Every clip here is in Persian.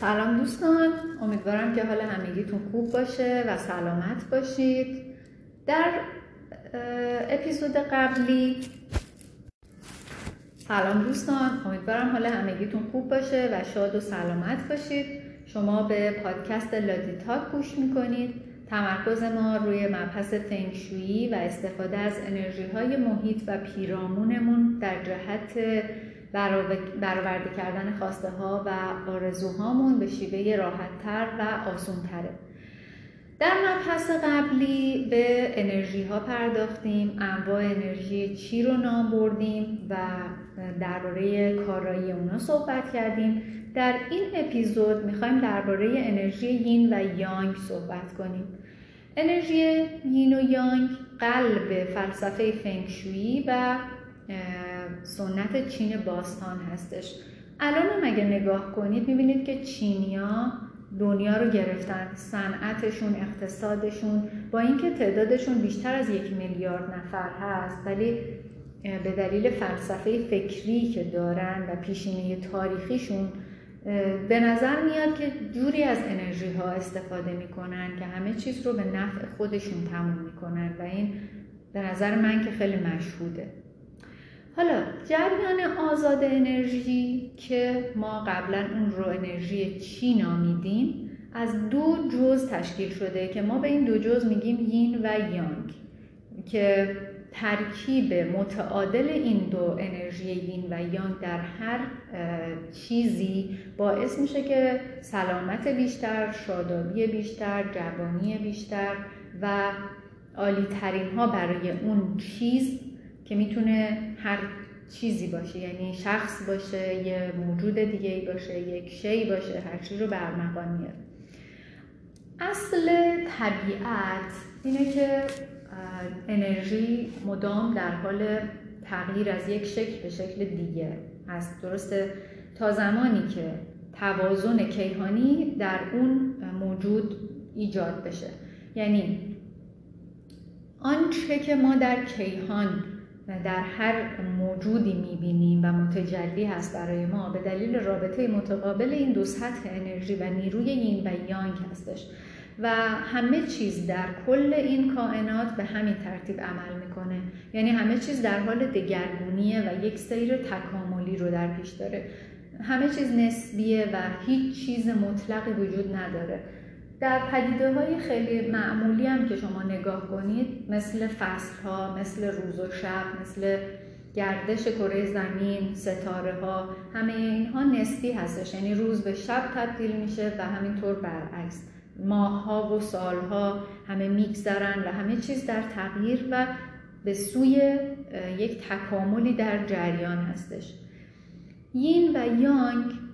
سلام دوستان. امیدوارم که حال همگیتون خوب باشه و سلامت باشید. در اپیزود قبلی سلام دوستان. امیدوارم حال همگیتون خوب باشه و شاد و سلامت باشید. شما به پادکست لادی تاک گوش می‌کنید. تمرکز ما روی مبحث فنگشویی و استفاده از انرژی های محیط و پیرامونمون در جهت برآورده کردن خواسته ها و آرزوهامون به شیوه راحتتر و آسونتره. در مبحث قبلی به انرژی ها پرداختیم انواع انرژی چی رو نام بردیم و درباره کارایی اونا صحبت کردیم. در این اپیزود می‌خوایم درباره انرژی یین و یانگ صحبت کنیم. انرژی یین و یانگ قلب فلسفه فنگشویی و سنت چین باستان هستش. الان هم اگه نگاه کنید می‌بینید که چینیا دنیا رو گرفتن. صنعتشون اقتصادشون با اینکه تعدادشون بیشتر از یک میلیارد نفر هست ولی به دلیل فلسفه فکری که دارن و پیشینه تاریخیشون به نظر میاد که جوری از انرژی ها استفاده می‌کنن که همه چیز رو به نفع خودشون تموم می‌کنن. و این به نظر من که خیلی مشهوده. حالا جریان آزاد انرژی که ما قبلا اون رو انرژی چی نامیدیم از دو جز تشکیل شده که ما به این دو جز میگیم یین و یانگ که ترکیب متعادل این دو انرژی یین و یانگ در هر چیزی باعث میشه که سلامت بیشتر، شادابی بیشتر، جوانی بیشتر و عالی ترین ها برای اون چیز که می‌تونه هر چیزی باشه یعنی شخص باشه یه موجود دیگه ای باشه یک شی باشه هر چیز رو برمغان میاره. اصل طبیعت اینه که انرژی مدام در حال تغییر از یک شکل به شکل دیگه هست درسته؟ تا زمانی که توازن کیهانی در اون موجود ایجاد بشه. یعنی آنچه که ما در کیهان در هر موجودی می‌بینیم و متجلی هست برای ما به دلیل رابطه متقابل این دو سطح انرژی و نیروی یین و یانگ هستش. و همه چیز در کل این کائنات به همین ترتیب عمل می‌کنه. یعنی همه چیز در حال دگرگونیه و یک سیر تکاملی رو در پیش داره. همه چیز نسبیه و هیچ چیز مطلقی وجود نداره. در پدیده های خیلی معمولی هم که شما نگاه کنید مثل فصل ها مثل روز و شب مثل گردش کره زمین ستاره ها همه اینها نسبی هستش. یعنی روز به شب تبدیل میشه و همینطور برعکس. ماه ها و سال ها همه میگذرن و همه چیز در تغییر و به سوی یک تکاملی در جریان هستش. یین و یانگ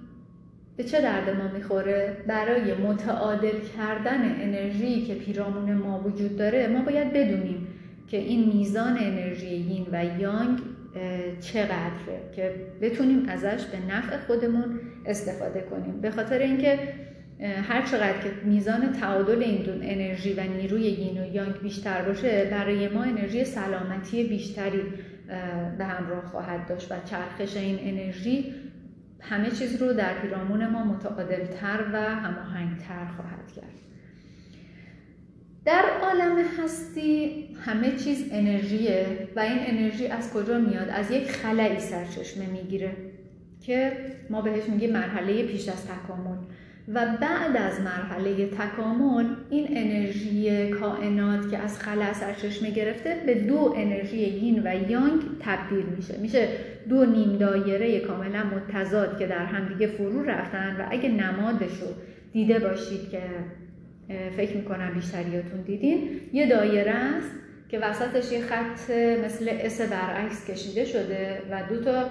به چه درد ما می‌خوره؟ برای متعادل کردن انرژی که پیرامون ما وجود داره ما باید بدونیم که این میزان انرژی یین و یانگ چقدره که بتونیم ازش به نفع خودمون استفاده کنیم. به خاطر اینکه هر چقدر که میزان تعادل این دو انرژی و نیروی یین و یانگ بیشتر باشه برای ما انرژی سلامتی بیشتری به همراه خواهد داشت و چرخش این انرژی همه چیز رو در پیرامون ما متعادلتر و هماهنگتر خواهد کرد. در عالم هستی همه چیز انرژیه و این انرژی از کجا میاد؟ از یک خلایی سرچشمه می‌گیره که ما بهش میگیم مرحله پیش از تکامل. و بعد از مرحله تکامل این انرژی کائنات که از خلا سرچشمه گرفته به دو انرژی یین و یانگ تبدیل میشه. میشه دو نیم دایره کاملا متضاد که در همدیگه فرو رفتن و اگه نمادش رو دیده باشید که فکر می‌کنم بیشتریاتون دیدین یه دایره است که وسطش یه خط مثل اس برعکس کشیده شده و دو تا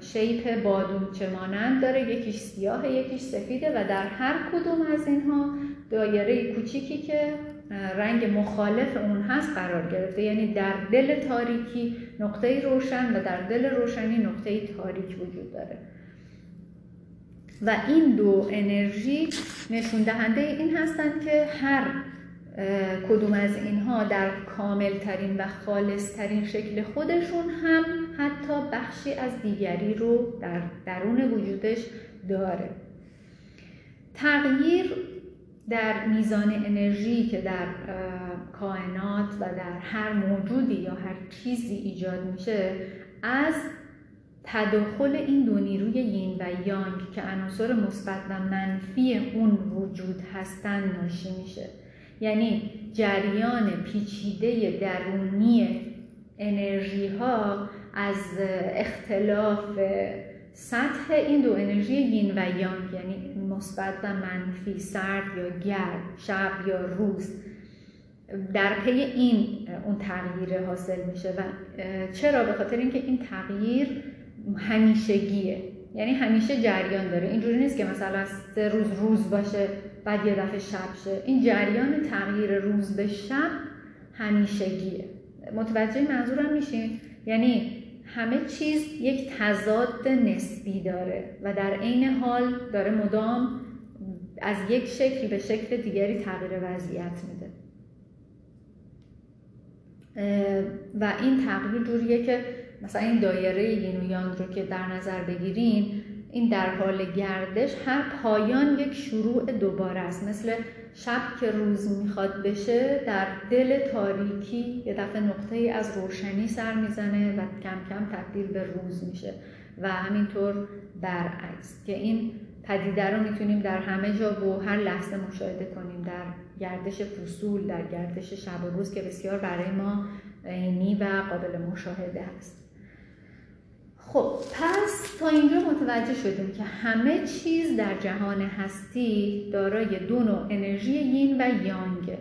شیپ بادومچه مانند داره یکیش سیاه یکیش سفیده و در هر کدوم از اینها دایره کوچیکی که رنگ مخالف اون هست قرار گرفته. یعنی در دل تاریکی نقطه روشن و در دل روشنی نقطه تاریک وجود داره. و این دو انرژی نشون دهنده این هستند که هر کدوم از اینها در کامل ترین و خالص ترین شکل خودشون هم حتی بخشی از دیگری رو در درون وجودش داره. تغییر در میزان انرژی که در کائنات و در هر موجودی یا هر چیزی ایجاد میشه از تداخل این دو نیروی یین و یانگ که عناصر مثبت و منفی اون وجود هستند ناشی میشه. یعنی جریان پیچیده درونی انرژی ها از اختلاف سطح این دو انرژی یین و یانگ یعنی مثبت و منفی سرد یا گرم شب یا روز در پی این اون تغییر حاصل میشه. و چرا؟ به خاطر اینکه این تغییر همیشگیه. یعنی همیشه جریان داره. اینجوری نیست که مثلا سه روز روز باشه بعد یه دفعه شب شه. این جریان تغییر روز به شب همیشگیه. متوجه منظورم میشین؟ یعنی همه چیز یک تضاد نسبی داره و در عین حال داره مدام از یک شکل به شکل دیگری تغییر وضعیت میده. و این تغییر جوریه که مثلا این دایره یین و یانگ رو که در نظر بگیرین این در حال گردش هر پایان یک شروع دوباره است. مثل شب که روز می‌خواد بشه در دل تاریکی یه دفعه نقطه ای از روشنی سر می‌زنه و کم کم تبدیل به روز میشه و همینطور برعکس که این پدیده رو می‌تونیم در همه جا و هر لحظه مشاهده کنیم در گردش فصول در گردش شب و روز که بسیار برای ما عینی و قابل مشاهده هست خب پس تا اینجا متوجه شدیم که همه چیز در جهان هستی دارای دو نوع انرژی یین و یانگ.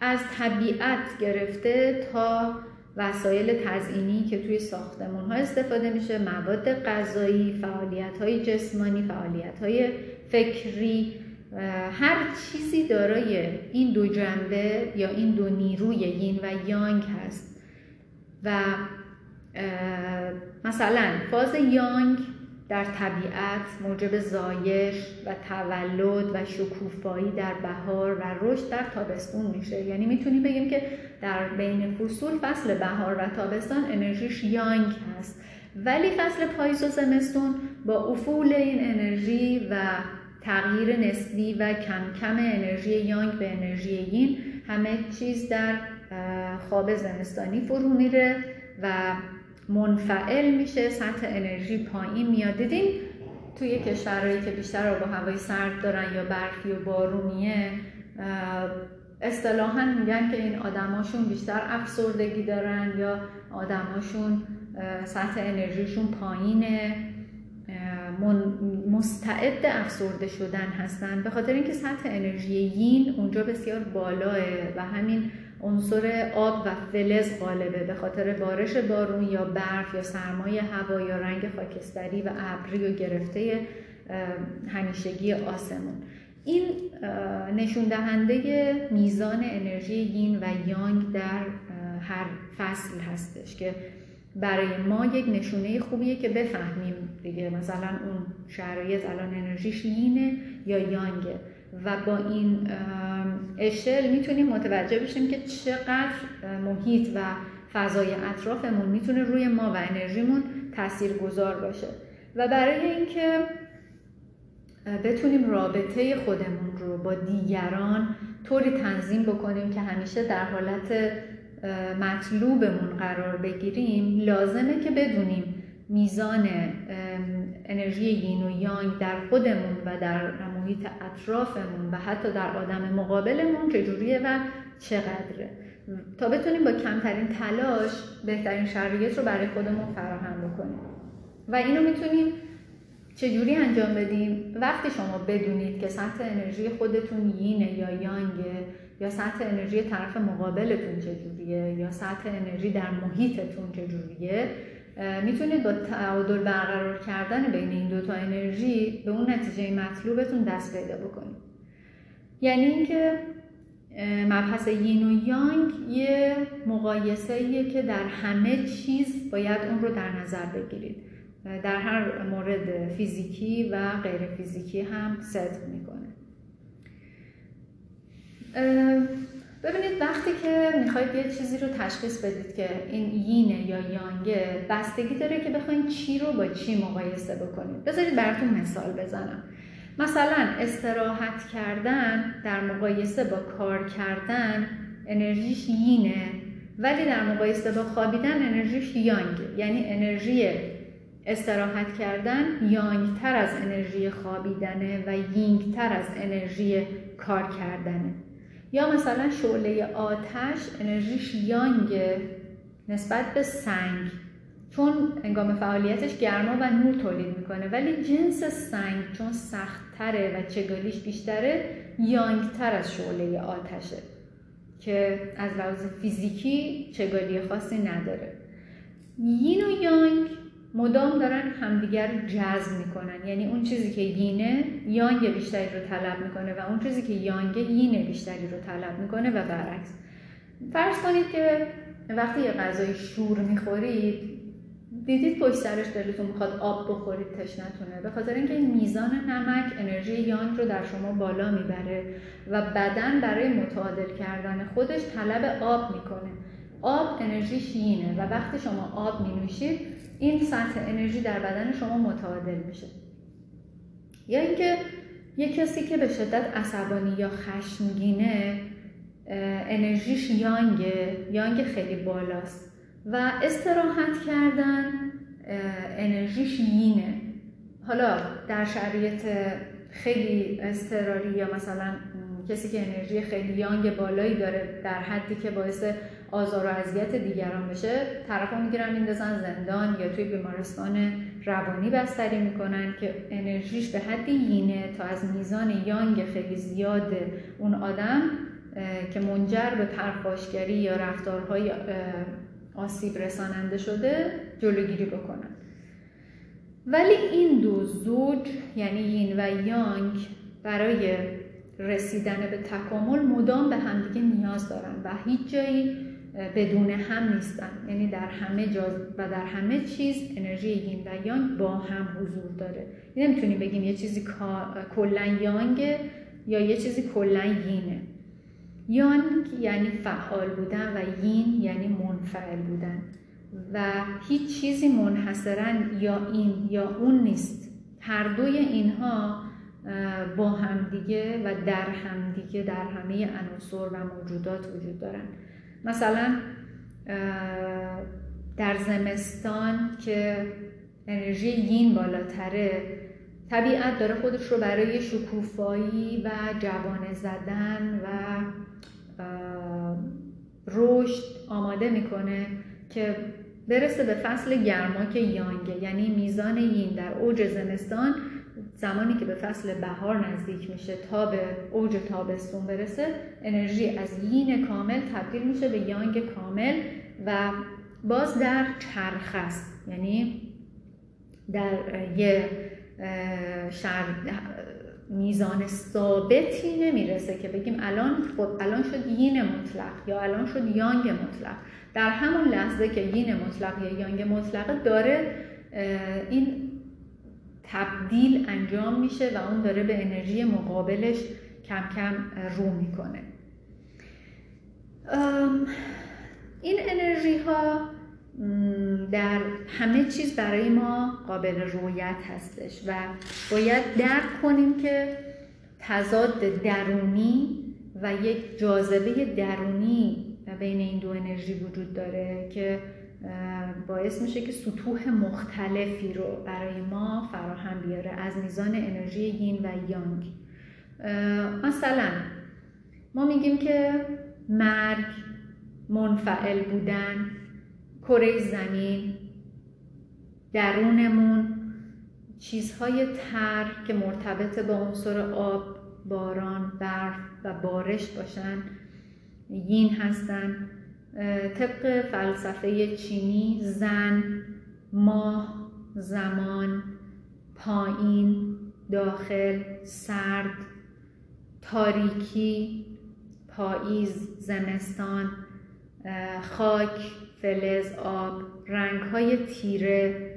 از طبیعت گرفته تا وسایل تزئینی که توی ساختمون ها استفاده میشه مواد غذایی فعالیت های جسمانی فعالیت های فکری هر چیزی دارای این دو جنبه یا این دو نیروی یین و یانگ هست. و مثلا فاز یانگ در طبیعت موجب زایش و تولد و شکوفایی در بهار و رشد در تابستون میشه. یعنی می‌تونیم بگیم که در بین فصول فصل بهار و تابستان انرژیش یانگ هست. ولی فصل پاییز و زمستون با افول این انرژی و تغییر نسبی و کم کم انرژی یانگ به انرژی یین همه چیز در خواب زمستانی فرو میره و منفعل میشه سطح انرژی پایین میاد. دیدین؟ توی کشورهایی که بیشتر با هوای سرد دارن یا برفی و بارونیه اصطلاحا میگن که این آدماشون بیشتر افسردگی دارن یا آدماشون سطح انرژیشون پایینه. مستعد افسرده شدن هستن. به خاطر اینکه سطح انرژی یین اونجا بسیار بالاه و همین عنصر آب و فلز غالبه به خاطر بارش بارون یا برف یا سرمایه هوا یا رنگ خاکستری و ابری و گرفته همیشگی آسمون. این نشون دهنده میزان انرژی یین و یانگ در هر فصل هستش که برای ما یک نشونه خوبیه که بفهمیم دیگه. مثلا اون شرایط الان انرژیش یینه یا یانگه. و با این اشل می‌تونیم متوجه بشیم که چقدر محیط و فضای اطرافمون می‌تونه روی ما و انرژیمون تأثیر گذار باشه. و برای اینکه بتونیم رابطه خودمون رو با دیگران طوری تنظیم بکنیم که همیشه در حالت مطلوبمون قرار بگیریم لازمه که بدونیم میزان انرژی یین و یانگ در خودمون و در محیط اطرافمون و حتی در آدم مقابلمون چجوریه و چقدره. تا بتونیم با کمترین تلاش بهترین شرایط رو برای خودمون فراهم بکنیم. و اینو می‌تونیم چجوری انجام بدیم؟ وقتی شما بدونید که سطح انرژی خودتون یینه یا یانگه یا سطح انرژی طرف مقابلتون چجوریه یا سطح انرژی در محیطتون چجوریه می‌تونید با تعادل برقرار کردن بین این دوتا انرژی به اون نتیجه مطلوبتون دست پیدا بکنید. یعنی اینکه مبحث یین و یانگ یه مقایسه که در همه چیز باید اون رو در نظر بگیرید. در هر مورد فیزیکی و غیر فیزیکی هم صدق می‌کنه. که می‌خواید یه چیزی رو تشخیص بدید که این یینه یا یانگه بستگی داره که بخواید چی رو با چی مقایسه بکنید. بذارید براتون مثال بزنم. مثلا استراحت کردن در مقایسه با کار کردن انرژیش یینه ولی در مقایسه با خوابیدن انرژیش یانگه. یعنی انرژی استراحت کردن یانگ تر از انرژی خوابیدنه و یینگ تر از انرژی کار کردنه. یا مثلا شعله آتش انرژیش یانگه نسبت به سنگ. چون انگام فعالیتش گرما و نور تولید می‌کنه. ولی جنس سنگ چون سختتره و چگالیش بیشتره یانگتر از شعله آتشه که از لحاظ فیزیکی چگالی خاصی نداره. یین و یانگ مدام دارن همدیگر رو جذب می‌کنن. یعنی اون چیزی که یینه یانگ بیشتری رو طلب می‌کنه و اون چیزی که یانگ یین بیشتری رو طلب می‌کنه و برعکس. فرض کنید که وقتی یه غذای شور می‌خورید دیدید پشت سرش دلتون می‌خواد آب بخورید تشنتونه به خاطر اینکه این میزان نمک انرژی یانگ رو در شما بالا می‌بره و بدن برای متعادل کردن خودش طلب آب می‌کنه. آب انرژی شینه و وقتی شما آب می نوشید این سطح انرژی در بدن شما متعادل میشه. یا اینکه یه کسی که به شدت عصبانی یا خشمگینه انرژیش یانگه یانگ خیلی بالاست و استراحت کردن انرژیش یینه حالا در شرایط خیلی استراری یا مثلا کسی که انرژی خیلی یانگ بالایی داره در حدی که باعث آزار و اذیت دیگران بشه طرفا می‌گیرن میندازن زندان یا توی بیمارستان روانی بستری می‌کنن که انرژیش به حدی یینه تا از میزان یانگ خیلی زیاد اون آدم که منجر به پرخاشگری یا رفتارهای آسیب رساننده شده جلوگیری بکنن ولی این دو زوج یعنی یین و یانگ برای رسیدن به تکامل مدام به همدیگه نیاز دارن و هیچ جایی بدون هم نیستن. یعنی در همه جا و در همه چیز انرژی یین و یانگ با هم حضور داره. نمی‌تونیم بگیم یه چیزی کلا یانگه یا یه چیزی کلا یینه. یانگ یعنی فعال بودن و یین یعنی منفعل بودن. و هیچ چیزی منحصرا یا این یا اون نیست. هر دوی اینها با همدیگه و در همدیگه در همه عناصر و موجودات وجود دارن. مثلا در زمستان که انرژی یین بالاتره طبیعت داره خودش رو برای شکوفایی و جوانه زدن و رشد آماده می‌کنه که برسه به فصل گرما که یانگه یعنی میزان یین در اوج زمستان زمانی که به فصل بهار نزدیک میشه تا به اوج تابستون برسه انرژی از یین کامل تبدیل میشه به یانگ کامل و باز در چرخ است. یعنی در یه شر... میزان ثابتی نمی‌رسه که بگیم الان خب الان شد یین مطلق یا الان شد یانگ مطلق. در همون لحظه که یین مطلق یا یانگ مطلق داره این تبدیل انجام میشه و اون داره به انرژی مقابلش کم کم رو می‌کنه. این انرژی ها در همه چیز برای ما قابل رویت هستش و باید درک کنیم که تضاد درونی و یک جاذبه درونی بین این دو انرژی وجود داره که باعث میشه که سطوح مختلفی رو برای ما فراهم بیاره از میزان انرژی یین و یانگ. مثلا ما میگیم که مرگ منفعل بودن کره زمین درونمون چیزهای تر که مرتبط با عنصر آب باران برف و بارش باشن یین هستن. طبق فلسفه چینی زن ماه زمان پایین داخل سرد تاریکی پاییز زمستان خاک فلز آب رنگ های تیره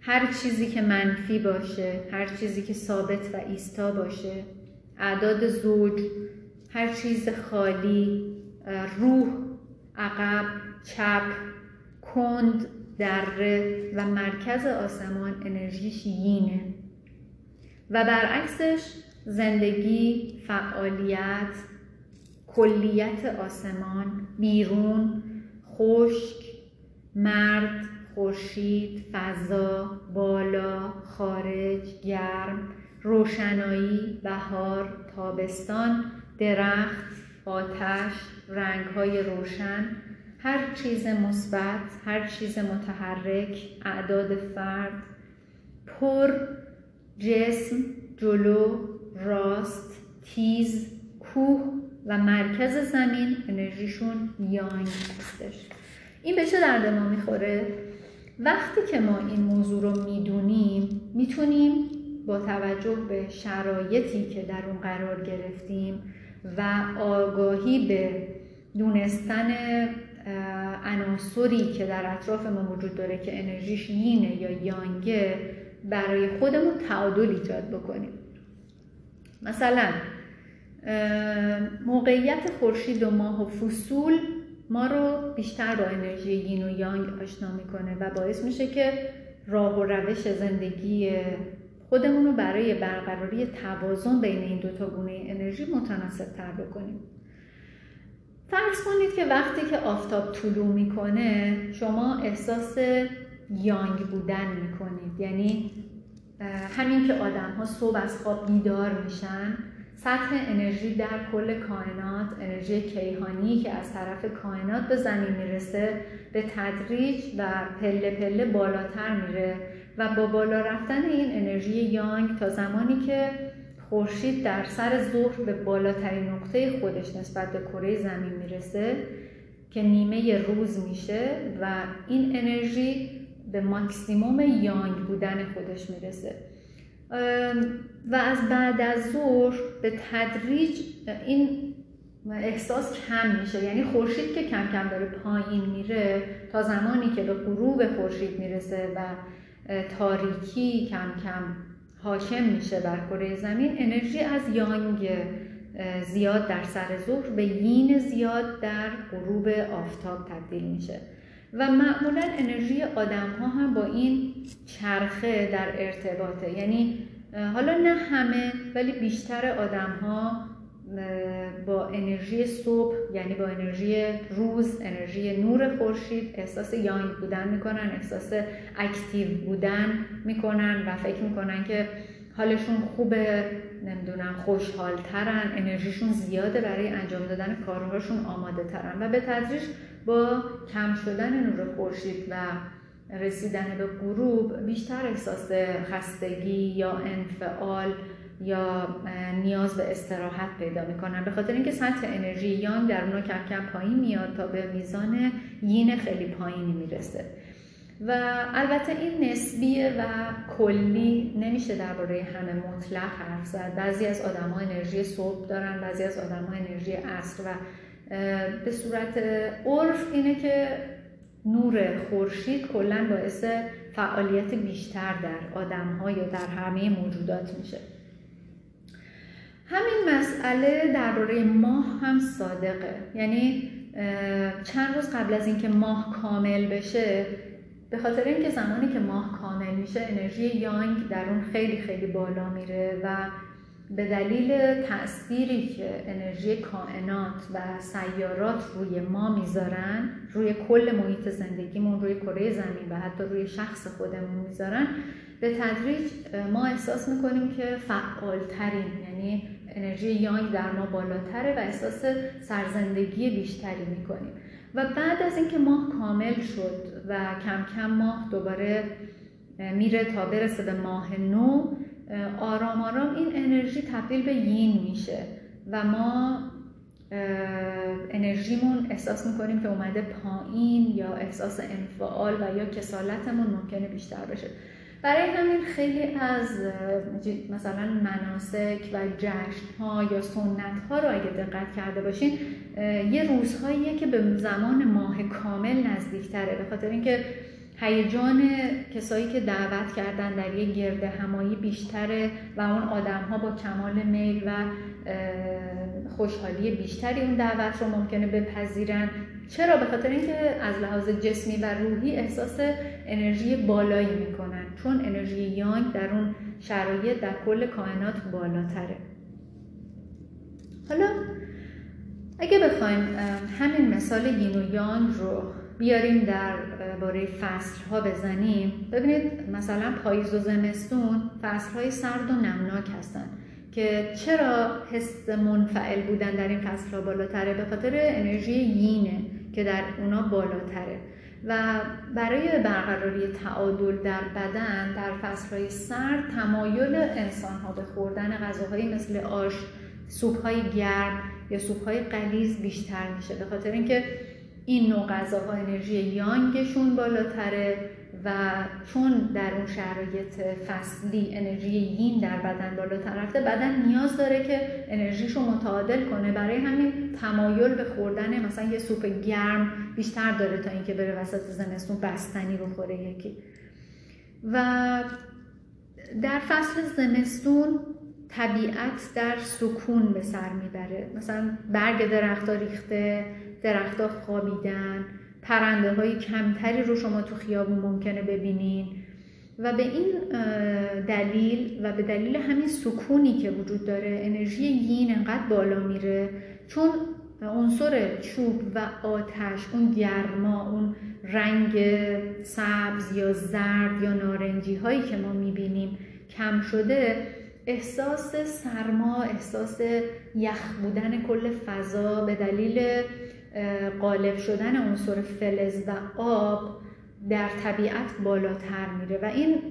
هر چیزی که منفی باشه هر چیزی که ثابت و ایستا باشه اعداد زوج هر چیز خالی روح عقب چپ کند دره و مرکز آسمان انرژیش یینه و برعکسش زندگی فعالیت کلیت آسمان بیرون خشک مرد خورشید فضا بالا خارج گرم روشنایی بهار تابستان درخت آتش رنگهای روشن هر چیز مثبت هر چیز متحرک اعداد فرد پر جسم جلو راست تیز کوه و مرکز زمین انرژیشون یانگ هستش این بشه درد ما می‌خوره؟ وقتی که ما این موضوع رو می‌دونیم می‌تونیم با توجه به شرایطی که در اون قرار گرفتیم و آگاهی به دونستن عناصری که در اطراف ما وجود داره که انرژیش یینه یا یانگه برای خودمون تعادل ایجاد بکنیم. مثلا موقعیت خورشید و ماه و فصول ما رو بیشتر با انرژی یین و یانگ آشنا می‌کنه و باعث میشه که راه و روش زندگی خودمون رو برای برقراری توازن بین این دوتا گونه انرژی متناسب تر بکنیم. فرض کنید که وقتی که آفتاب طلوع می‌کنه شما احساس یانگ بودن می‌کنید. یعنی همین که آدم ها صبح از خواب بیدار میشن سطح انرژی در کل کائنات انرژی کیهانی که از طرف کائنات به زمین می‌رسه به تدریج و پله پله بالاتر میره. و با بالا رفتن این انرژی یانگ تا زمانی که خورشید در سر ظهر به بالاترین نقطه خودش نسبت به کره زمین می‌رسه که نیمه روز میشه و این انرژی به ماکسیموم یانگ بودن خودش می‌رسه. و از بعد از ظهر به تدریج این احساس کم میشه. یعنی خورشید که کم کم داره پایین میره تا زمانی که به غروب خورشید می‌رسه و تاریکی کم کم حاکم میشه بر کره زمین. انرژی از یانگ زیاد در سر ظهر به یین زیاد در غروب آفتاب تبدیل میشه. و معمولا انرژی آدم ها هم با این چرخه در ارتباطه. یعنی حالا نه همه ولی بیشتر آدم ها با انرژی صبح یعنی با انرژی روز انرژی نور خورشید احساس یانگ بودن می‌کنن احساس اکتیو بودن می‌کنن و فکر می‌کنن که حالشون خوبه نمی‌دونم خوشحالترن انرژیشون زیاده برای انجام دادن کارهاشون آماده ترن و به تدریج با کم شدن نور خورشید و رسیدن به غروب بیشتر احساس خستگی یا انفعال یا نیاز به استراحت پیدا می‌کنن. به خاطر اینکه سطح انرژی یانگ در اونا کم کم پایین میاد تا به میزان یین خیلی پایینی می‌رسه. و البته این نسبیه و کلی نمیشه درباره همه مطلق حرف زد. بعضی از آدما انرژی صبح دارن بعضی از آدما انرژی عصر و به صورت عرف اینه که نور خورشید کلا باعث فعالیت بیشتر در آدم ها یا در همه موجودات میشه. همین مسئله درباره ماه هم صادقه. یعنی چند روز قبل از اینکه ماه کامل بشه به خاطر اینکه زمانی که ماه کامل میشه انرژی یانگ در اون خیلی خیلی بالا میره و به دلیل تأثیری که انرژی کائنات و سیارات روی ما می‌ذارن روی کل محیط زندگیمون روی کره زمین و حتی روی شخص خودمون می‌ذارن به تدریج ما احساس می‌کنیم که فعالترین یعنی انرژی یانگ در ما بالاتره و احساس سرزندگی بیشتری می‌کنیم. و بعد از اینکه ماه کامل شد و کم کم ماه دوباره میره تا برسه به ماه نو آرام آرام این انرژی تبدیل به یین میشه و ما انرژیمون احساس می‌کنیم که اومده پایین یا احساس انفعال و یا کسالتمون ممکنه بیشتر بشه. برای همین خیلی از مثلا مناسک و جشن ها یا سنت ها رو اگه دقت کرده باشین یه روزهاییه که به زمان ماه کامل نزدیکتره. به خاطر اینکه هیجان کسایی که دعوت کردن در یک گرد همایی بیشتره و اون آدم ها با کمال میل و خوشحالی بیشتری اون دعوت رو ممکنه بپذیرن. چرا؟ به خاطر اینکه از لحاظ جسمی و روحی احساس انرژی بالایی می‌کنن. چون انرژی یانگ در اون شرایط در کل کائنات بالاتره. حالا اگه بخوایم همین مثال یین و یانگ رو بیاریم در باره فصل ها بزنیم. ببینید مثلا پاییز و زمستون فصل های سرد و نمناک هستن که چرا حس منفعل بودن در این فصل ها بالاتره؟ به خاطر انرژی یینه. که در اونا بالاتره. و برای برقراری تعادل در بدن در فصل های سرد تمایل انسان ها به خوردن غذاهایی مثل آش سوپ های گرم یا سوپ های قلیز بیشتر میشه. به خاطر اینکه این نوع غذاها انرژی یانگشون بالاتره. و چون در اون شرایط فصلی انرژی یین در بدن بالاتر رفته بدن نیاز داره که انرژیشو متعادل کنه. برای همین تمایل به خوردن مثلا یه سوپ گرم بیشتر داره تا اینکه بره وسط زمستون بستنی بخوره یکی. و در فصل زمستون طبیعت در سکون به سر می‌بره. مثلا برگ درختها ریخته درختها خوابیدن پرنده های کمتری رو شما تو خیابون ممکنه ببینین. و به این دلیل و به دلیل همین سکونی که وجود داره انرژی یین انقدر بالا میره. چون عنصر چوب و آتش اون گرما اون رنگ سبز یا زرد یا نارنجی هایی که ما می‌بینیم کم شده احساس سرما احساس یخ بودن کل فضا به دلیل قالب شدن عنصر فلز و آب در طبیعت بالاتر میره و این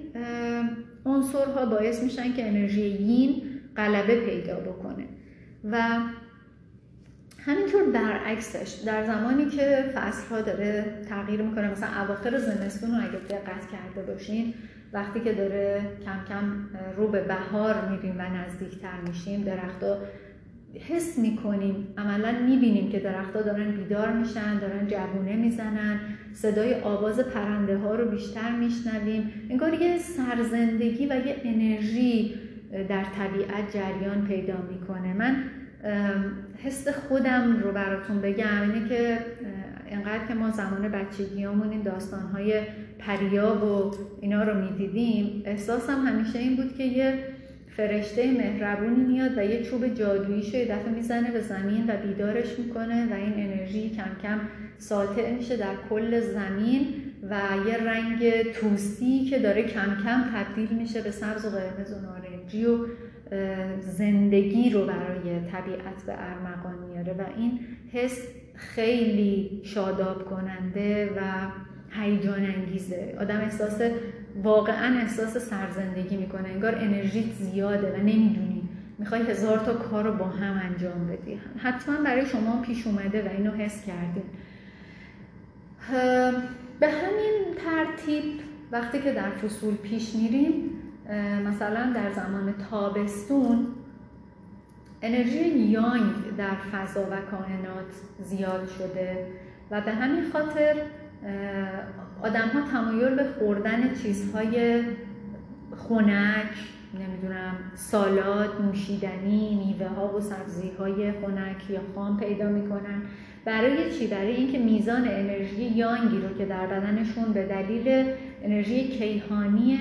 عنصرها باعث میشن که انرژی یین غلبه پیدا بکنه و همینطور برعکسش در زمانی که فصل ها داره تغییر می‌کنه مثلا اواخر زمستون رو اگه دقت کرده باشین وقتی که داره کم کم رو به بهار میریم و نزدیکتر میشیم درختها حس می‌کنیم. عملا می‌بینیم که درختها دارن بیدار میشن دارن جوونه می‌زنن. صدای آواز پرنده ها رو بیشتر میشنویم. انگار یه سرزندگی و یه انرژی در طبیعت جریان پیدا می‌کنه. من حس خودم رو براتون بگم. اینه که انقدر که ما زمان بچگیامون این داستانهای پریا و اینا رو می‌دیدیم احساسم همیشه این بود که یه فرشته مهربونی میاد و یه چوب جادویی یه دفعه می‌زنه به زمین و بیدارش می‌کنه و این انرژی کم کم ساطع میشه در کل زمین و یه رنگ توسی که داره کم کم تبدیل میشه به سبز و قرمز و نارنجی و زندگی رو برای طبیعت به ارمغان میاره و این حس خیلی شاداب کننده و هیجان انگیزه آدم احساس واقعا احساس سرزندگی می‌کنه. انگار انرژی زیاده و نمی‌دونی. می‌خوای هزار تا کار رو با هم انجام بدی. حتما برای شما پیش اومده و اینو حس کردین. به همین ترتیب وقتی که در فصول پیش میریم مثلا در زمان تابستون انرژی یانگ در فضا و کائنات زیاد شده و به همین خاطر آدم ها تمایل به خوردن چیزهای خنک نمی‌دونم سالاد، نوشیدنی، میوه ها و سبزی های خنک یا خام پیدا می‌کنن برای چی؟ برای اینکه میزان انرژی یانگی رو که در بدنشون به دلیل انرژی کیهانی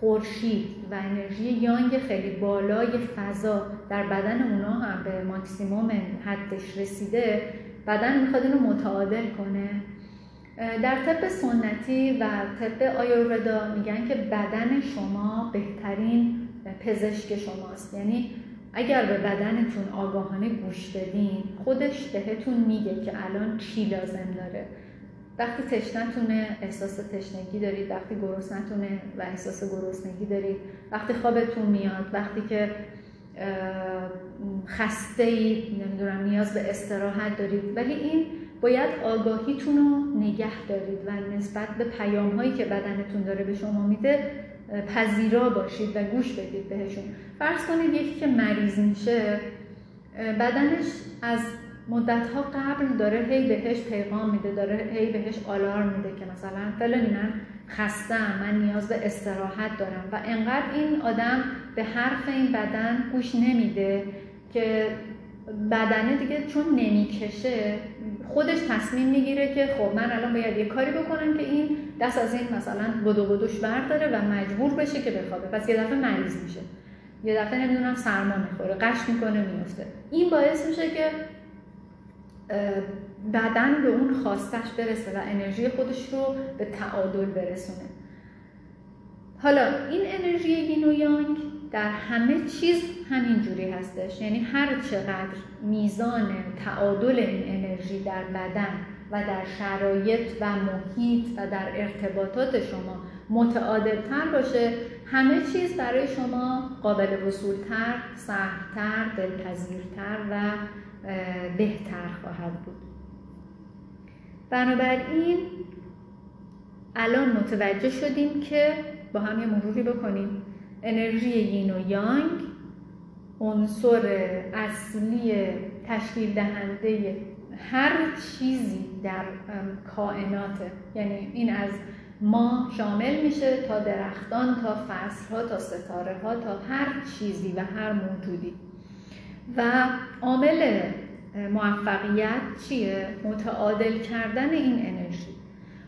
خورشید و انرژی یانگ خیلی بالای فضا در بدن اونا هم به ماکسیموم حدش رسیده بدن می‌خواد اینو متعادل کنه در طب سنتی و طب آیورودا میگن که بدن شما بهترین پزشک شماست. یعنی اگر به بدنتون آگاهانه گوش بدین خودش بهتون میگه که الان چی لازم داره. وقتی تشنتونه احساس تشنگی دارید وقتی گرسنتونه و احساس گرسنگی دارید. وقتی خوابتون میاد وقتی که خسته اید نمی‌دونم نیاز به استراحت دارید. ولی این باید آگاهیتون رو نگه دارید و نسبت به پیام هایی که بدنتون داره به شما میده پذیرا باشید و گوش بدید بهشون. فرض کنید یکی که مریض میشه بدنش از مدت ها قبل داره هی بهش پیغام میده داره هی بهش آلارم میده که مثلا فلانی من خستم من نیاز به استراحت دارم و انقدر این آدم به حرف این بدن گوش نمیده که بدنه دیگه چون نمی‌کشه خودش تصمیم می‌گیره که خب من الان باید یه کاری بکنم که این دست از این مثلا بدو بدوش برداره و مجبور بشه که بخوابه. پس یه دفعه مریض میشه. یه دفعه نمی‌دونم سرما می‌خوره قش می‌کنه میفته این باعث میشه که بدن به اون خواستش برسه و انرژی خودش رو به تعادل برسونه. حالا این انرژی یین یانگ در همه چیز همین جوری هستش. یعنی هر چقدر میزان تعادل این انرژی در بدن و در شرایط و محیط و در ارتباطات شما متعادل تر باشه همه چیز برای شما قابل وصولتر، سهلتر، دلپذیرتر و بهتر خواهد بود. بنابراین الان متوجه شدیم که با هم یه مروری بکنیم. انرژی یین و یانگ عنصر اصلی تشکیل دهنده هر چیزی در کائنات یعنی این از ما شامل میشه تا درختان تا فصلها تا ستاره ها تا هر چیزی و هر موجودی. و عامل موفقیت چیه؟ متعادل کردن این انرژی.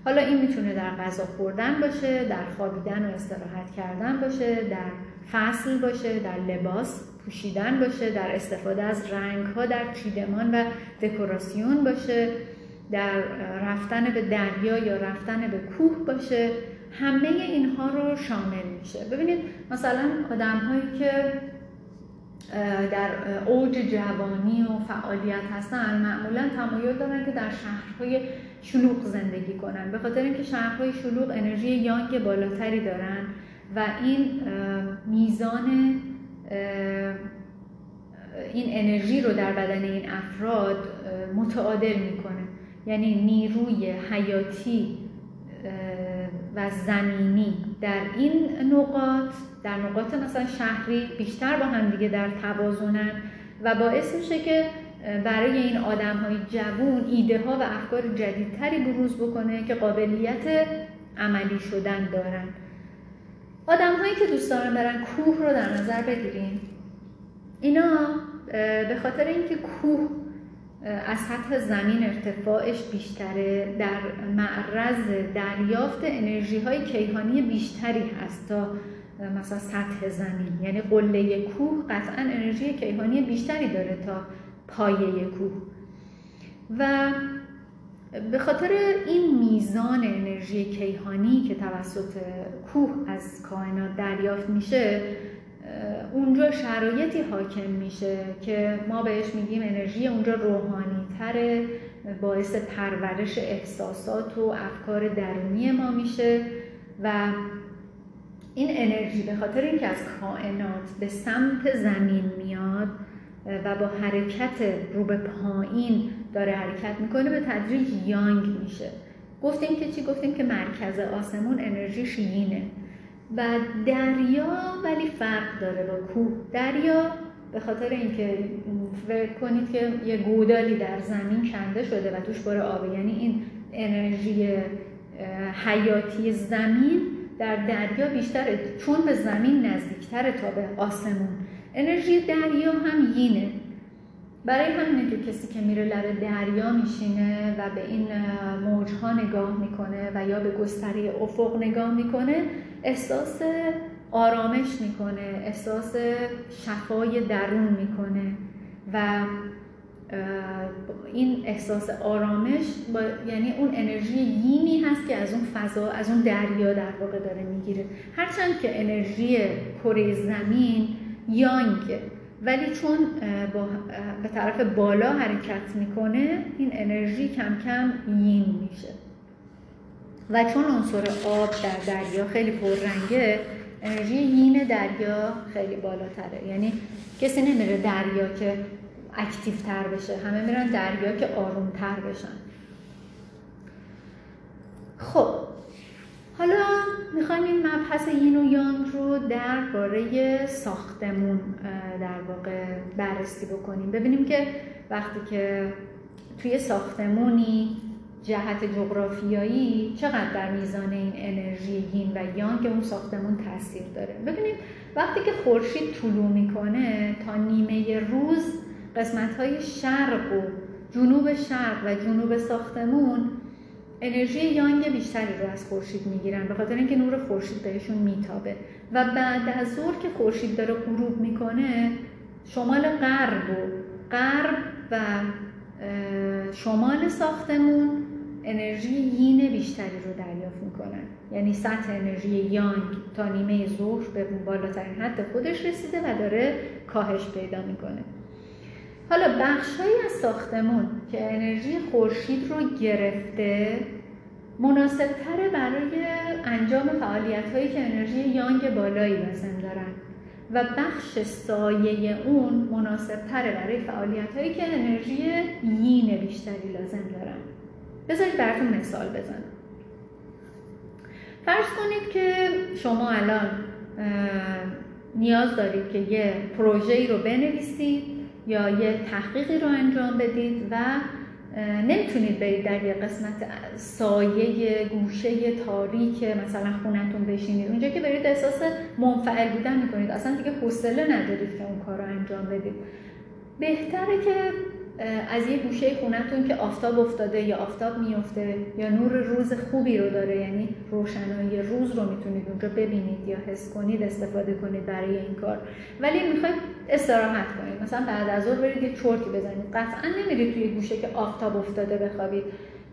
حالا این می‌تونه در غذا خوردن باشه در خوابیدن و استراحت کردن باشه در فصل باشه در لباس پوشیدن باشه در استفاده از رنگ ها در چیدمان و دکوراسیون باشه در رفتن به دریا یا رفتن به کوه باشه. همه اینها رو شامل میشه. ببینید مثلا آدم هایی که در اوج جوانی و فعالیت هستن. معمولا تمایل دارن که در شهرهای شلوغ زندگی کنن. به خاطر اینکه شهرهای شلوغ انرژی یانگ بالاتری دارن و این میزان این انرژی رو در بدن این افراد متعادل می‌کنه. یعنی نیروی حیاتی و زمینی. در این نقاط در نقاط مثلا شهری بیشتر با هم دیگه در توازنن و باعث میشه که برای این آدم های جوون ایده ها و افکار جدیدتری بروز بکنه که قابلیت عملی شدن دارن. آدم هایی که دوست دارن برن کوه رو در نظر بگیریم. اینا به خاطر اینکه کوه از سطح زمین ارتفاعش بیشتره در معرض دریافت انرژی های کیهانی بیشتری هست تا مثلا سطح زمین. یعنی قله کوه قطعا انرژی کیهانی بیشتری داره تا پایه کوه. و به خاطر این میزان انرژی کیهانی که توسط کوه از کائنات دریافت میشه اونجا شرایطی حاکم میشه که ما بهش میگیم انرژی اونجا روحانی تره باعث پرورش احساسات و افکار درونی ما میشه و این انرژی به خاطر اینکه از کائنات به سمت زمین میاد و با حرکت رو به پایین داره حرکت می‌کنه به تدریج یانگ میشه گفتیم که چی؟ گفتیم که مرکز آسمون انرژی شیینه و دریا ولی فرق داره با کوه. دریا به خاطر اینکه فکر کنید که یه گودالی در زمین کنده شده و توش پر آبه. یعنی این انرژی حیاتی زمین در دریا بیشتره. چون به زمین نزدیکتره تا به آسمون. انرژی دریا هم یینه. برای همینه که کسی که میره لب دریا میشینه و به این موجها نگاه می‌کنه و یا به گستره افق نگاه می‌کنه احساس آرامش می‌کنه احساس شفای درون می‌کنه و این احساس آرامش با یعنی اون انرژی یینی هست که از اون فضا از اون دریا در واقع داره می‌گیره. هرچند که انرژی کره زمین یانگه ولی چون با به طرف بالا حرکت می‌کنه این انرژی کم کم یین میشه. و چون عنصر آب در دریا خیلی پررنگه انرژی یین دریا خیلی بالاتره. یعنی کسی نمیره دریا که اکتیو تر بشه. همه میرن دریا که آروم تر بشن. خب حالا می‌خوایم این مبحث یین و یانگ رو درباره ساختمون در واقع بررسی بکنیم. ببینیم که وقتی که توی ساختمونی جهت جغرافیایی چقدر در میزان این انرژی یین و یانگ اون ساختمون تاثیر داره. ببینید وقتی که خورشید طلوع می‌کنه تا نیمه روز قسمت های شرق و جنوب شرق و جنوب ساختمون انرژی یانگ بیشتری رو از خورشید می‌گیرن به خاطر اینکه نور خورشید بهشون میتابه. و بعد از ظهر که خورشید داره غروب می‌کنه شمال غرب و غرب و شمال ساختمون انرژی یین بیشتری رو دریافت می‌کنن. یعنی سطح انرژی یانگ تا نیمه ظهر به بالاترین حد خودش رسیده و داره کاهش پیدا می‌کنه. حالا بخشهایی از ساختمون که انرژی خورشید رو گرفته مناسب تره برای انجام فعالیت هایی که انرژی یانگ بالایی لازم دارن و بخش سایه اون مناسب تره برای فعالیت هایی که انرژی یین بیشتری لازم دارن. بذارید براتون مثال بزنم. فرض کنید که شما الان نیاز دارید که یه پروژه رو بنویسید یا یه تحقیقی رو انجام بدید و نمی‌تونید برید در یه قسمت سایه گوشه تاریک مثلا خونتون بشینید. اونجا که برید احساس منفعل بودن می‌کنید. اصلا دیگه حوصله ندارید که اون کار رو انجام بدید. بهتره که از یه گوشه خونتون که آفتاب افتاده یا آفتاب میفته یا نور روز خوبی رو داره یعنی روشنایی روز رو می‌تونید اونجا ببینید یا حس کنید استفاده کنید برای این کار. ولی می‌خواید استراحت کنید. مثلا بعد از ظهر برید یه چرتی بزنید. قطعا نمیرید توی گوشه که آفتاب افتاده بخوابید.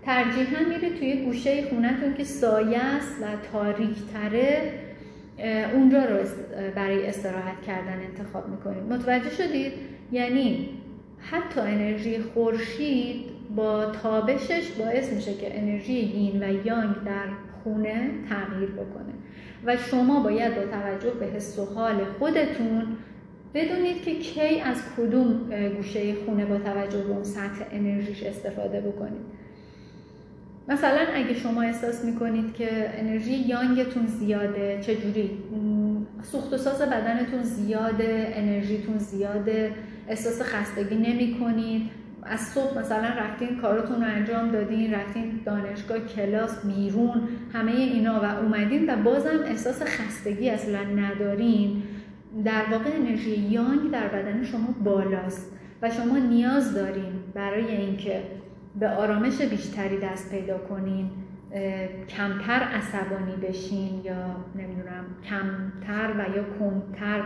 ترجیحا میرید توی گوشه خونتون که سایه است و تاریک تره اونجا رو برای استراحت کردن انتخاب می‌کنید. متوجه شدید؟ یعنی حتی انرژی خورشید با تابشش باعث میشه که انرژی یین و یانگ در خونه تغییر بکنه و شما باید با توجه به حس و حال خودتون بدونید که کی از کدوم گوشه خونه با توجه به اون سطح انرژیش استفاده بکنید مثلا اگه شما احساس می‌کنید که انرژی یانگتون زیاده چجوری؟ سوخت و ساز بدنتون زیاده انرژیتون زیاده احساس خستگی نمی کنید. از صبح مثلا رفتین کاراتون رو انجام دادین رفتین دانشگاه کلاس بیرون همه اینا و اومدین و بازم احساس خستگی اصلا ندارین. در واقع انرژی یانگ در بدن شما بالاست و شما نیاز دارین برای اینکه به آرامش بیشتری دست پیدا کنین. کمتر عصبانی بشین یا نمی‌دونم کمتر و یا کمتر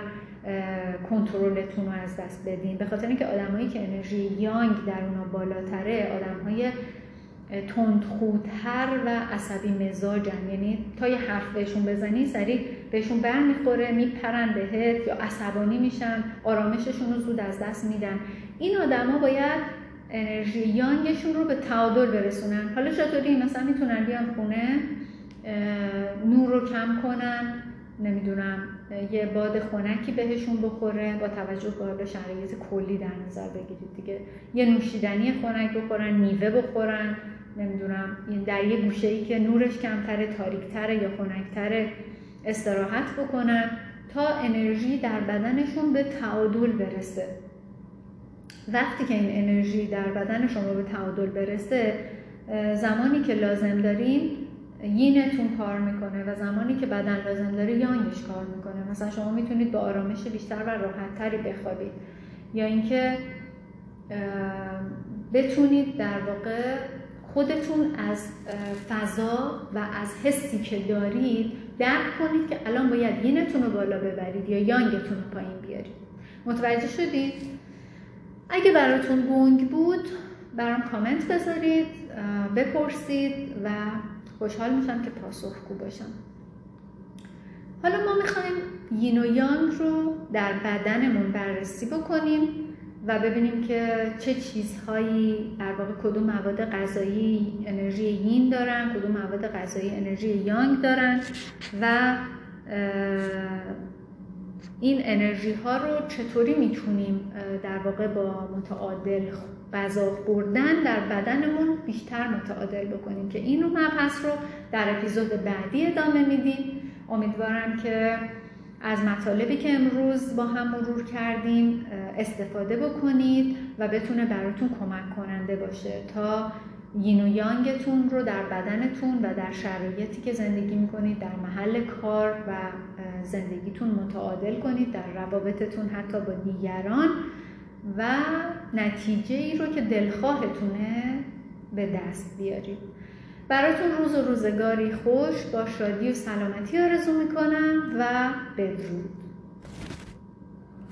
کنترلتون رو از دست بدین. به خاطر اینکه آدمایی که انرژی یانگ در اونا بالاتره آدمهای تندخوتر و عصبی مزاجن. یعنی تا یه حرف بهشون بزنی سریع بهشون بر می‌خوره میپرن بهت یا عصبانی میشن آرامششون رو زود از دست میدن. این آدما باید انرژی یانگشون رو به تعادل برسونن. حالا چطوری؟ مثلا می‌تونن بیان خونه نور رو کم کنن نمی‌دونم یه باد خنکی بهشون بخوره با توجه به شرایط کلی در نظر بگیرید دیگه. یه نوشیدنی خنک بخورن میوه بخورن نمی‌دونم در یه گوشه ای که نورش کمتره تاریکتره یا خنکتره استراحت بکنن تا انرژی در بدنشون به تعادل برسه. وقتی که این انرژی در بدن شما به تعادل برسه زمانی که لازم دارین یینتون کار می‌کنه و زمانی که بدن لازم داره یانگش کار می‌کنه. مثلا شما می‌تونید با آرامش بیشتر و راحتتری بخوابید. یا اینکه بتونید در واقع خودتون از فضا و از حسی که دارید درک کنید که الان باید یینتون رو بالا ببرید یا یانگتون رو پایین بیارید. متوجه شدید؟ اگه براتون گنگ بود برام کامنت بذارید بپرسید و خوشحال میشم که پاسخگو باشم. حالا ما می‌خوایم یین و یانگ رو در بدنمون بررسی بکنیم و ببینیم که چه چیزهایی در واقع کدوم مواد غذایی انرژی یین دارن کدوم مواد غذایی انرژی یانگ دارن و این انرژی ها رو چطوری می‌تونیم در واقع با متعادل غذا خوردن در بدنمون بیشتر متعادل بکنیم که این رو مبحث رو در اپیزود بعدی ادامه میدیم. امیدوارم که از مطالبی که امروز با هم مرور کردیم استفاده بکنید و بتونه براتون کمک کننده باشه تا یین و یانگتون رو در بدنتون و در شرایطی که زندگی می‌کنید در محل کار و زندگیتون متعادل کنید در روابطتون حتی با دیگران. و نتیجه ای رو که دلخواهتونه به دست بیارید براتون روز و روزگاری خوش با شادی و سلامتی آرزو می‌کنم و بدرود.